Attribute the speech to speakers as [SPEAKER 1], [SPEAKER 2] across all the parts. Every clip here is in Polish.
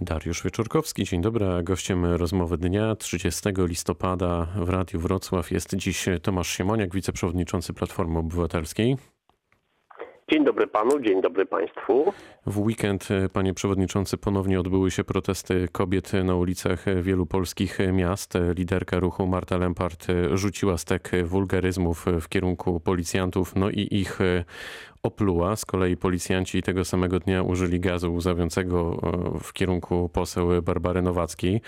[SPEAKER 1] Dariusz Wieczorkowski, dzień dobry. Gościem rozmowy dnia 30 listopada w Radiu Wrocław jest dziś Tomasz Siemoniak, wiceprzewodniczący Platformy Obywatelskiej.
[SPEAKER 2] Dzień dobry panu, dzień dobry państwu.
[SPEAKER 1] W weekend, panie przewodniczący, ponownie odbyły się protesty kobiet na ulicach wielu polskich miast. Liderka ruchu Marta Lempart rzuciła stek wulgaryzmów w kierunku policjantów, no i ich opluła. Z kolei policjanci tego samego dnia użyli gazu łzawiącego w kierunku poseł Barbary Nowackiej.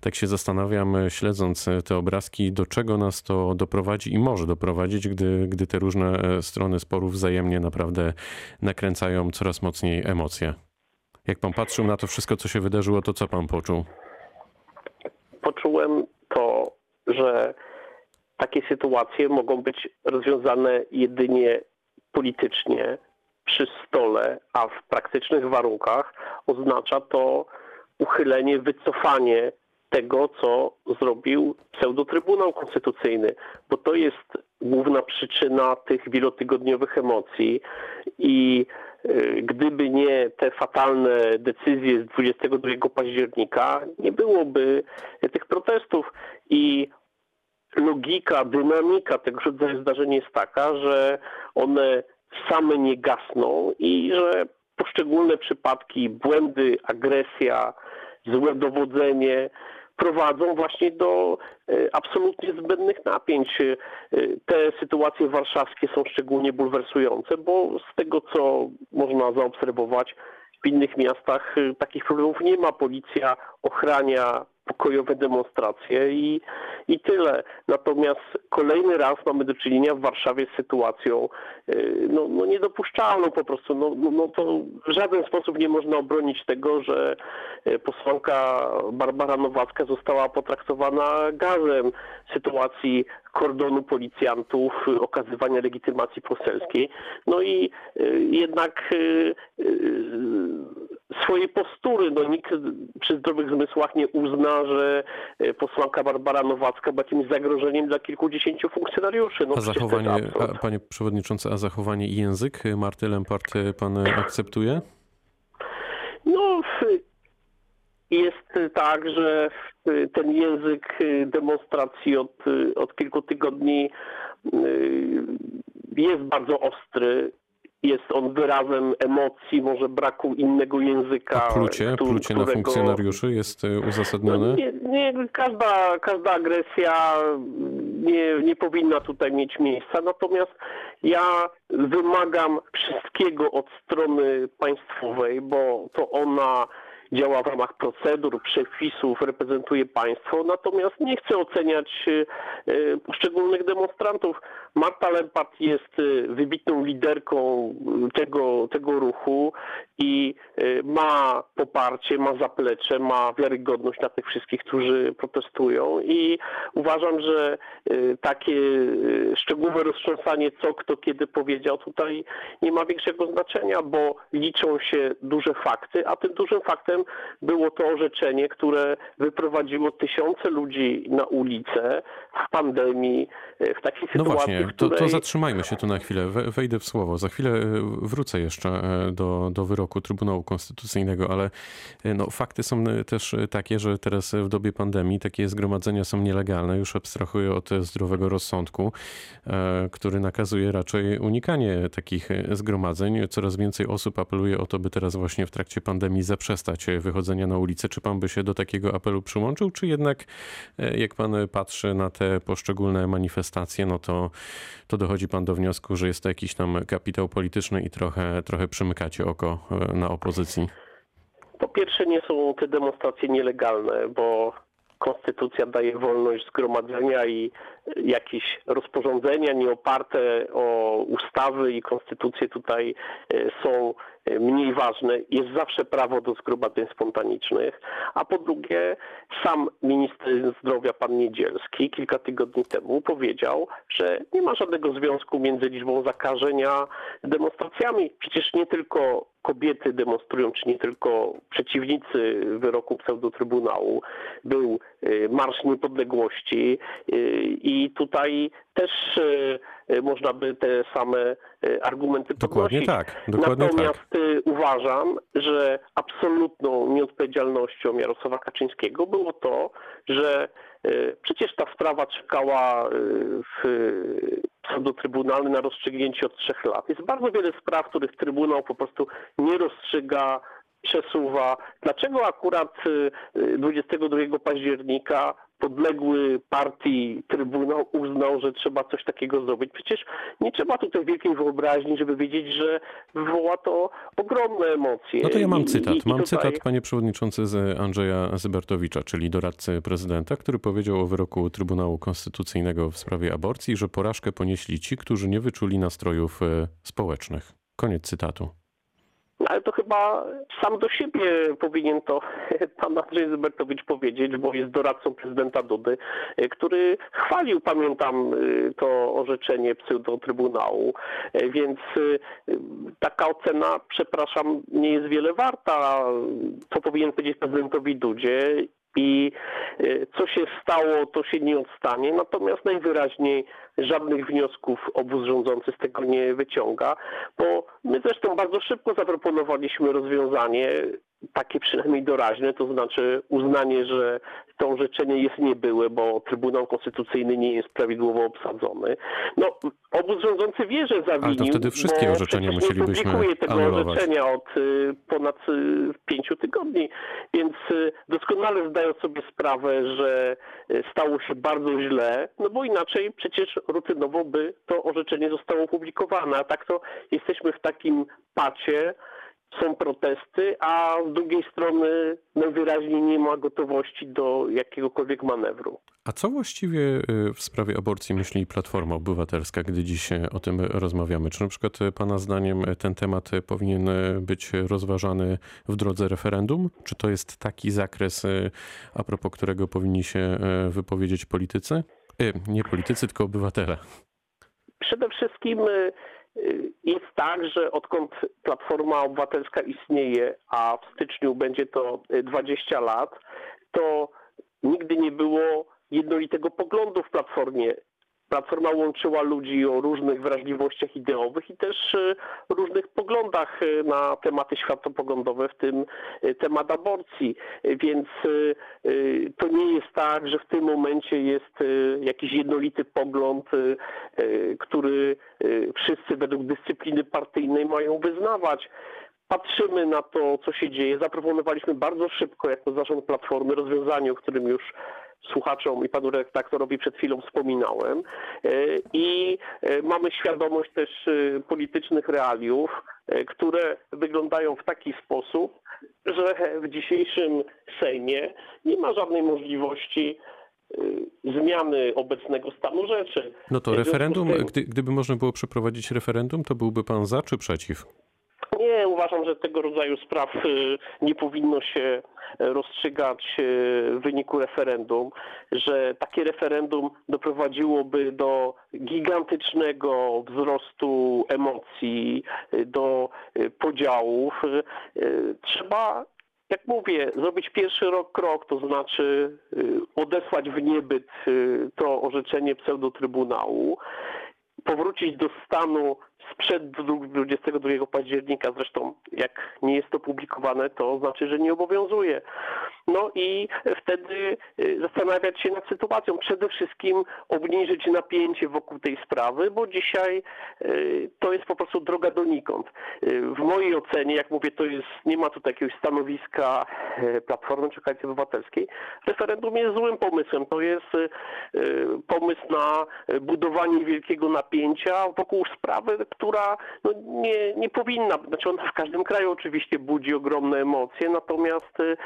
[SPEAKER 1] Tak się zastanawiam, śledząc te obrazki, do czego nas to doprowadzi i może doprowadzić, gdy, gdy te różne strony sporów wzajemnie naprawdę nakręcają coraz mocniej emocje. Jak pan patrzył na to wszystko, co się wydarzyło, to co pan poczuł?
[SPEAKER 2] Poczułem to, że takie sytuacje mogą być rozwiązane jedynie politycznie przy stole, a w praktycznych warunkach oznacza to uchylenie, wycofanie tego, co zrobił pseudotrybunał konstytucyjny, bo to jest główna przyczyna tych wielotygodniowych emocji i y, gdyby nie te fatalne decyzje z 22 października, nie byłoby tych protestów i logika, dynamika tego rodzaju zdarzeń jest taka, że one same nie gasną i że poszczególne przypadki, błędy, agresja, złe dowodzenie prowadzą właśnie do e, absolutnie zbędnych napięć. E, te sytuacje warszawskie są szczególnie bulwersujące, bo z tego co można zaobserwować, w innych miastach e, takich problemów nie ma. Policja ochrania pokojowe demonstracje i, i tyle. Natomiast kolejny raz mamy do czynienia w Warszawie z sytuacją y, no, no niedopuszczalną po prostu. No, no, no to w żaden sposób nie można obronić tego, że y, posłanka Barbara Nowacka została potraktowana gazem w sytuacji kordonu policjantów, okazywania legitymacji poselskiej. No i y, jednak swojej postury. No, nikt przy zdrowych zmysłach nie uzna, że e, posłanka Barbara Nowacka była jakimś zagrożeniem dla kilkudziesięciu funkcjonariuszy. No,
[SPEAKER 1] a zachowanie, a, panie przewodniczący, a zachowanie i język Marty Lempart pan akceptuje?
[SPEAKER 2] No, jest tak, że ten język demonstracji od, od kilku tygodni y, jest bardzo ostry jest on wyrazem emocji, może braku innego języka.
[SPEAKER 1] A plucie, który, plucie którego... na funkcjonariuszy jest e, uzasadnione? No
[SPEAKER 2] nie, nie, każda, każda agresja nie, nie powinna tutaj mieć miejsca. Natomiast ja wymagam wszystkiego od strony państwowej, bo to ona działa w ramach procedur, przepisów, reprezentuje państwo, natomiast nie chcę oceniać e, e, poszczególnych demonstrantów. Marta Lempart jest e, wybitną liderką tego, tego ruchu i ma poparcie, ma zaplecze, ma wiarygodność na tych wszystkich, którzy protestują i uważam, że takie szczegółowe roztrząsanie, co kto kiedy powiedział, tutaj nie ma większego znaczenia, bo liczą się duże fakty, a tym dużym faktem było to orzeczenie, które wyprowadziło tysiące ludzi na ulicę w pandemii, w takiej
[SPEAKER 1] no
[SPEAKER 2] sytuacji,
[SPEAKER 1] właśnie,
[SPEAKER 2] której...
[SPEAKER 1] to, to zatrzymajmy się tu na chwilę, wejdę w słowo. Za chwilę wrócę jeszcze e, do, do wyroku Trybunału Konstytucyjnego, ale no, fakty są też takie, że teraz w dobie pandemii takie zgromadzenia są nielegalne. Już abstrahuję od zdrowego rozsądku, który nakazuje raczej unikanie takich zgromadzeń. Coraz więcej osób apeluje o to, by teraz właśnie w trakcie pandemii zaprzestać wychodzenia na ulicę. Czy pan by się do takiego apelu przyłączył, czy jednak e, jak pan patrzy na te poszczególne manifestacje, no to, to dochodzi pan do wniosku, że jest to jakiś tam kapitał polityczny i trochę, trochę przymykacie oko e, na opozycji?
[SPEAKER 2] Po pierwsze nie są te demonstracje nielegalne, bo konstytucja daje wolność zgromadzenia i jakieś rozporządzenia nieoparte o ustawy i konstytucję tutaj e, są mniej ważne. Jest zawsze prawo do zgromadzeń spontanicznych. A po drugie, sam minister zdrowia, pan Niedzielski, kilka tygodni temu powiedział, że nie ma żadnego związku między liczbą zakażeń a demonstracjami. Przecież nie tylko kobiety demonstrują, czy nie tylko przeciwnicy wyroku pseudotrybunału. Był y, Marsz Niepodległości y, i tutaj też y, można by te same argumenty
[SPEAKER 1] Dokładnie
[SPEAKER 2] podnosić.
[SPEAKER 1] tak, dokładnie
[SPEAKER 2] Natomiast
[SPEAKER 1] tak.
[SPEAKER 2] uważam, że absolutną nieodpowiedzialnością Jarosława Kaczyńskiego było to, że przecież ta sprawa czekała y, w y, sądu trybunalny na rozstrzygnięcie od trzech lat. Jest bardzo wiele spraw, których Trybunał po prostu nie rozstrzyga, przesuwa. Dlaczego akurat y, y, 22 października podległy partii Trybunał uznał, że trzeba coś takiego zrobić? Przecież nie trzeba tutaj wielkiej wyobraźni, żeby wiedzieć, że wywoła to ogromne emocje.
[SPEAKER 1] No to ja mam cytat.
[SPEAKER 2] i- i
[SPEAKER 1] Mam
[SPEAKER 2] tutaj-
[SPEAKER 1] cytat, panie przewodniczący, z Andrzeja Zybertowicza, czyli doradcy prezydenta, który powiedział o wyroku Trybunału Konstytucyjnego w sprawie aborcji, że porażkę ponieśli ci, którzy nie wyczuli nastrojów e, społecznych. Koniec cytatu.
[SPEAKER 2] Ale to chyba sam do siebie powinien to pan Andrzej Zybertowicz powiedzieć, bo jest doradcą prezydenta Dudy, który chwalił, pamiętam, y, to orzeczenie pseudo-trybunału, Y, więc y, taka ocena, przepraszam, nie jest wiele warta. To powinien powiedzieć prezydentowi Dudzie i co się stało, to się nie odstanie. Natomiast najwyraźniej żadnych wniosków obóz rządzący z tego nie wyciąga, bo my zresztą bardzo szybko zaproponowaliśmy rozwiązanie, takie przynajmniej doraźne, to znaczy uznanie, że to orzeczenie jest niebyłe, bo Trybunał Konstytucyjny nie jest prawidłowo obsadzony. No, obóz rządzący wie, że zawinił,
[SPEAKER 1] wtedy wszystkie
[SPEAKER 2] bo
[SPEAKER 1] orzeczenia musielibyśmy
[SPEAKER 2] nie tego
[SPEAKER 1] anulować.
[SPEAKER 2] orzeczenia od y, ponad y, pięciu tygodni, więc y, doskonale zdają sobie sprawę, że stało się bardzo źle, no bo inaczej przecież rutynowo by to orzeczenie zostało opublikowane, a tak to jesteśmy w takim pacie, są protesty, a z drugiej strony najwyraźniej nie ma gotowości do jakiegokolwiek manewru.
[SPEAKER 1] A co właściwie y, w sprawie aborcji myśli Platforma Obywatelska, gdy dziś y, o tym rozmawiamy? Czy na przykład y, Pana zdaniem ten temat powinien być rozważany w drodze referendum? Czy to jest taki zakres, a propos którego powinni się wypowiedzieć politycy? Nie politycy, tylko obywatele.
[SPEAKER 2] Przede wszystkim jest tak, że odkąd Platforma Obywatelska istnieje, a w styczniu będzie to y, 20 lat, to nigdy nie było jednolitego poglądu w Platformie. Platforma łączyła ludzi o różnych wrażliwościach ideowych i też y, różnych poglądach y, na tematy światopoglądowe, w tym y, temat aborcji. Więc to nie jest tak, że w tym momencie jest jakiś jednolity pogląd, który wszyscy według dyscypliny partyjnej mają wyznawać. Patrzymy na to, co się dzieje. Zaproponowaliśmy bardzo szybko, jako zarząd Platformy, rozwiązanie, o którym już słuchaczom i panu redaktorowi przed chwilą wspominałem. E, I e, mamy świadomość też e, politycznych realiów, które wyglądają w taki sposób, że w dzisiejszym Sejmie nie ma żadnej możliwości zmiany obecnego stanu rzeczy.
[SPEAKER 1] No to referendum, gdy, gdyby można było przeprowadzić referendum, to byłby Pan za czy przeciw?
[SPEAKER 2] Uważam, że tego rodzaju spraw y, nie powinno się y, rozstrzygać y, w wyniku referendum, że takie referendum doprowadziłoby do gigantycznego wzrostu emocji, y, do podziałów. Trzeba jak mówię, zrobić pierwszy rok krok, to znaczy odesłać w niebyt to orzeczenie pseudotrybunału, powrócić do stanu sprzed 22 października, zresztą jak nie jest to publikowane, to znaczy, że nie obowiązuje. No i wtedy y, zastanawiać się nad sytuacją. Przede wszystkim obniżyć napięcie wokół tej sprawy, bo dzisiaj y, to jest po prostu droga donikąd. Y, W mojej ocenie, jak mówię, to jest, nie ma tutaj jakiegoś stanowiska Platformy czy Koalicji Obywatelskiej. Referendum jest złym pomysłem. To jest pomysł na budowanie wielkiego napięcia wokół sprawy, która no, nie, nie powinna, znaczy ona w każdym kraju oczywiście budzi ogromne emocje, natomiast y,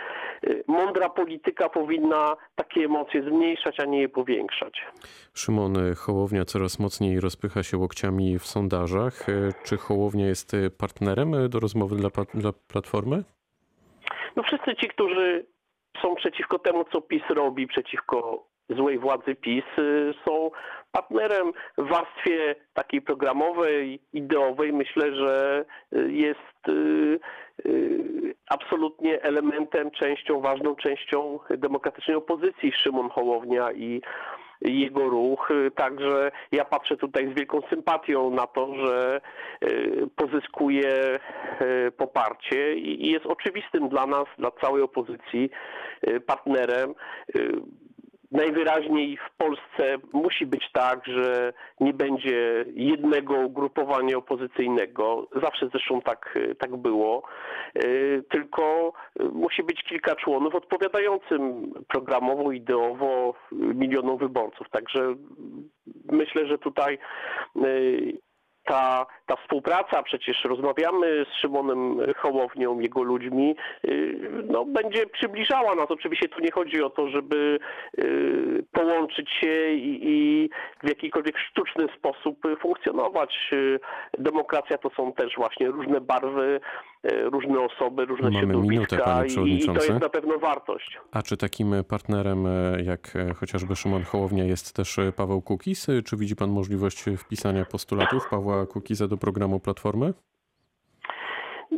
[SPEAKER 2] y, mądra polityka powinna takie emocje zmniejszać, a nie je powiększać.
[SPEAKER 1] Szymon Hołownia coraz mocniej rozpycha się łokciami w sondażach. E, Czy Hołownia jest partnerem do rozmowy dla, dla Platformy?
[SPEAKER 2] No wszyscy ci, którzy są przeciwko temu, co PiS robi, przeciwko złej władzy PiS, y, są partnerem w warstwie takiej programowej, ideowej. Myślę, że y, jest y, y, absolutnie elementem, częścią, ważną częścią demokratycznej opozycji Szymon Hołownia i jego ruch. Także ja patrzę tutaj z wielką sympatią na to, że pozyskuje poparcie i jest oczywistym dla nas, dla całej opozycji partnerem najwyraźniej w Polsce musi być tak, że nie będzie jednego ugrupowania opozycyjnego. Zawsze zresztą tak, tak było. Y, tylko musi być kilka członów odpowiadającym programowo, ideowo milionom wyborców. Także myślę, że tutaj y, ta, ta współpraca, przecież rozmawiamy z Szymonem Hołownią, jego ludźmi, y, no, będzie przybliżała nas. Oczywiście tu nie chodzi o to, żeby y, połączyć się i, i w jakikolwiek sztuczny sposób funkcjonować. Y, demokracja to są też właśnie różne barwy, różne osoby, różne
[SPEAKER 1] Mamy minutę, panie
[SPEAKER 2] i, i to
[SPEAKER 1] przewodniczący.
[SPEAKER 2] jest na pewno wartość.
[SPEAKER 1] A czy takim partnerem e, jak e, chociażby Szymon Hołownia jest też e, Paweł Kukiz? Czy widzi pan możliwość wpisania postulatów Pawła Kukiza do programu Platformy?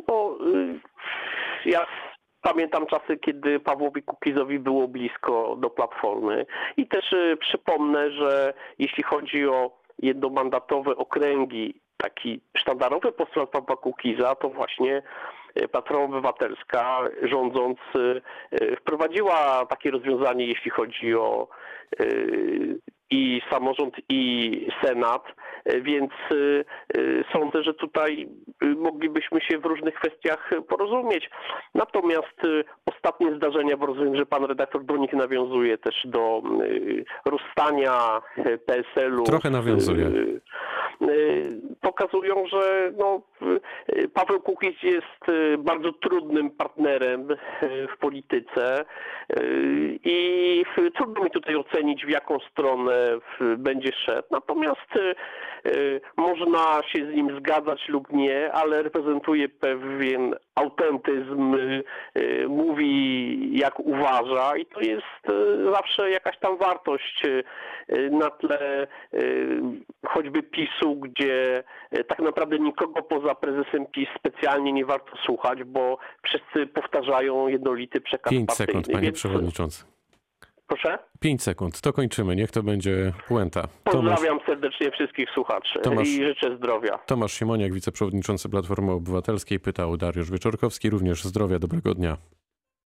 [SPEAKER 2] No, y, ja pamiętam czasy, kiedy Pawłowi Kukizowi było blisko do Platformy i też y, przypomnę, że jeśli chodzi o jednomandatowe okręgi, taki sztandarowy postulat Pawła Kukiza, to właśnie y, Platforma Obywatelska rządząc wprowadziła takie rozwiązanie, jeśli chodzi o i samorząd, i senat, więc sądzę, że tutaj moglibyśmy się w różnych kwestiach porozumieć. Natomiast ostatnie zdarzenia, bo rozumiem, że pan redaktor nich nawiązuje też do rozstania PSL-u.
[SPEAKER 1] Trochę nawiązuje.
[SPEAKER 2] Pokazują, że no, Paweł Kukiz jest bardzo trudnym partnerem w polityce i trudno mi tutaj ocenić, w jaką stronę będzie szedł. Natomiast można się z nim zgadzać lub nie, ale reprezentuje pewien autentyzm, mówi jak uważa i to jest zawsze jakaś tam wartość na tle choćby PiSu, gdzie tak naprawdę nikogo poza prezesem PiS specjalnie nie warto słuchać, bo wszyscy powtarzają jednolity przekaz
[SPEAKER 1] 5
[SPEAKER 2] partyjny.
[SPEAKER 1] sekund, panie
[SPEAKER 2] Więc-
[SPEAKER 1] przewodniczący.
[SPEAKER 2] Proszę?
[SPEAKER 1] 5 sekund, to kończymy. Niech to będzie puenta. Tomasz,
[SPEAKER 2] Pozdrawiam serdecznie wszystkich słuchaczy
[SPEAKER 1] Tomasz-
[SPEAKER 2] i życzę zdrowia.
[SPEAKER 1] Tomasz Simoniak, wiceprzewodniczący Platformy Obywatelskiej, pytał Dariusz Wieczorkowski. Również zdrowia, dobrego dnia.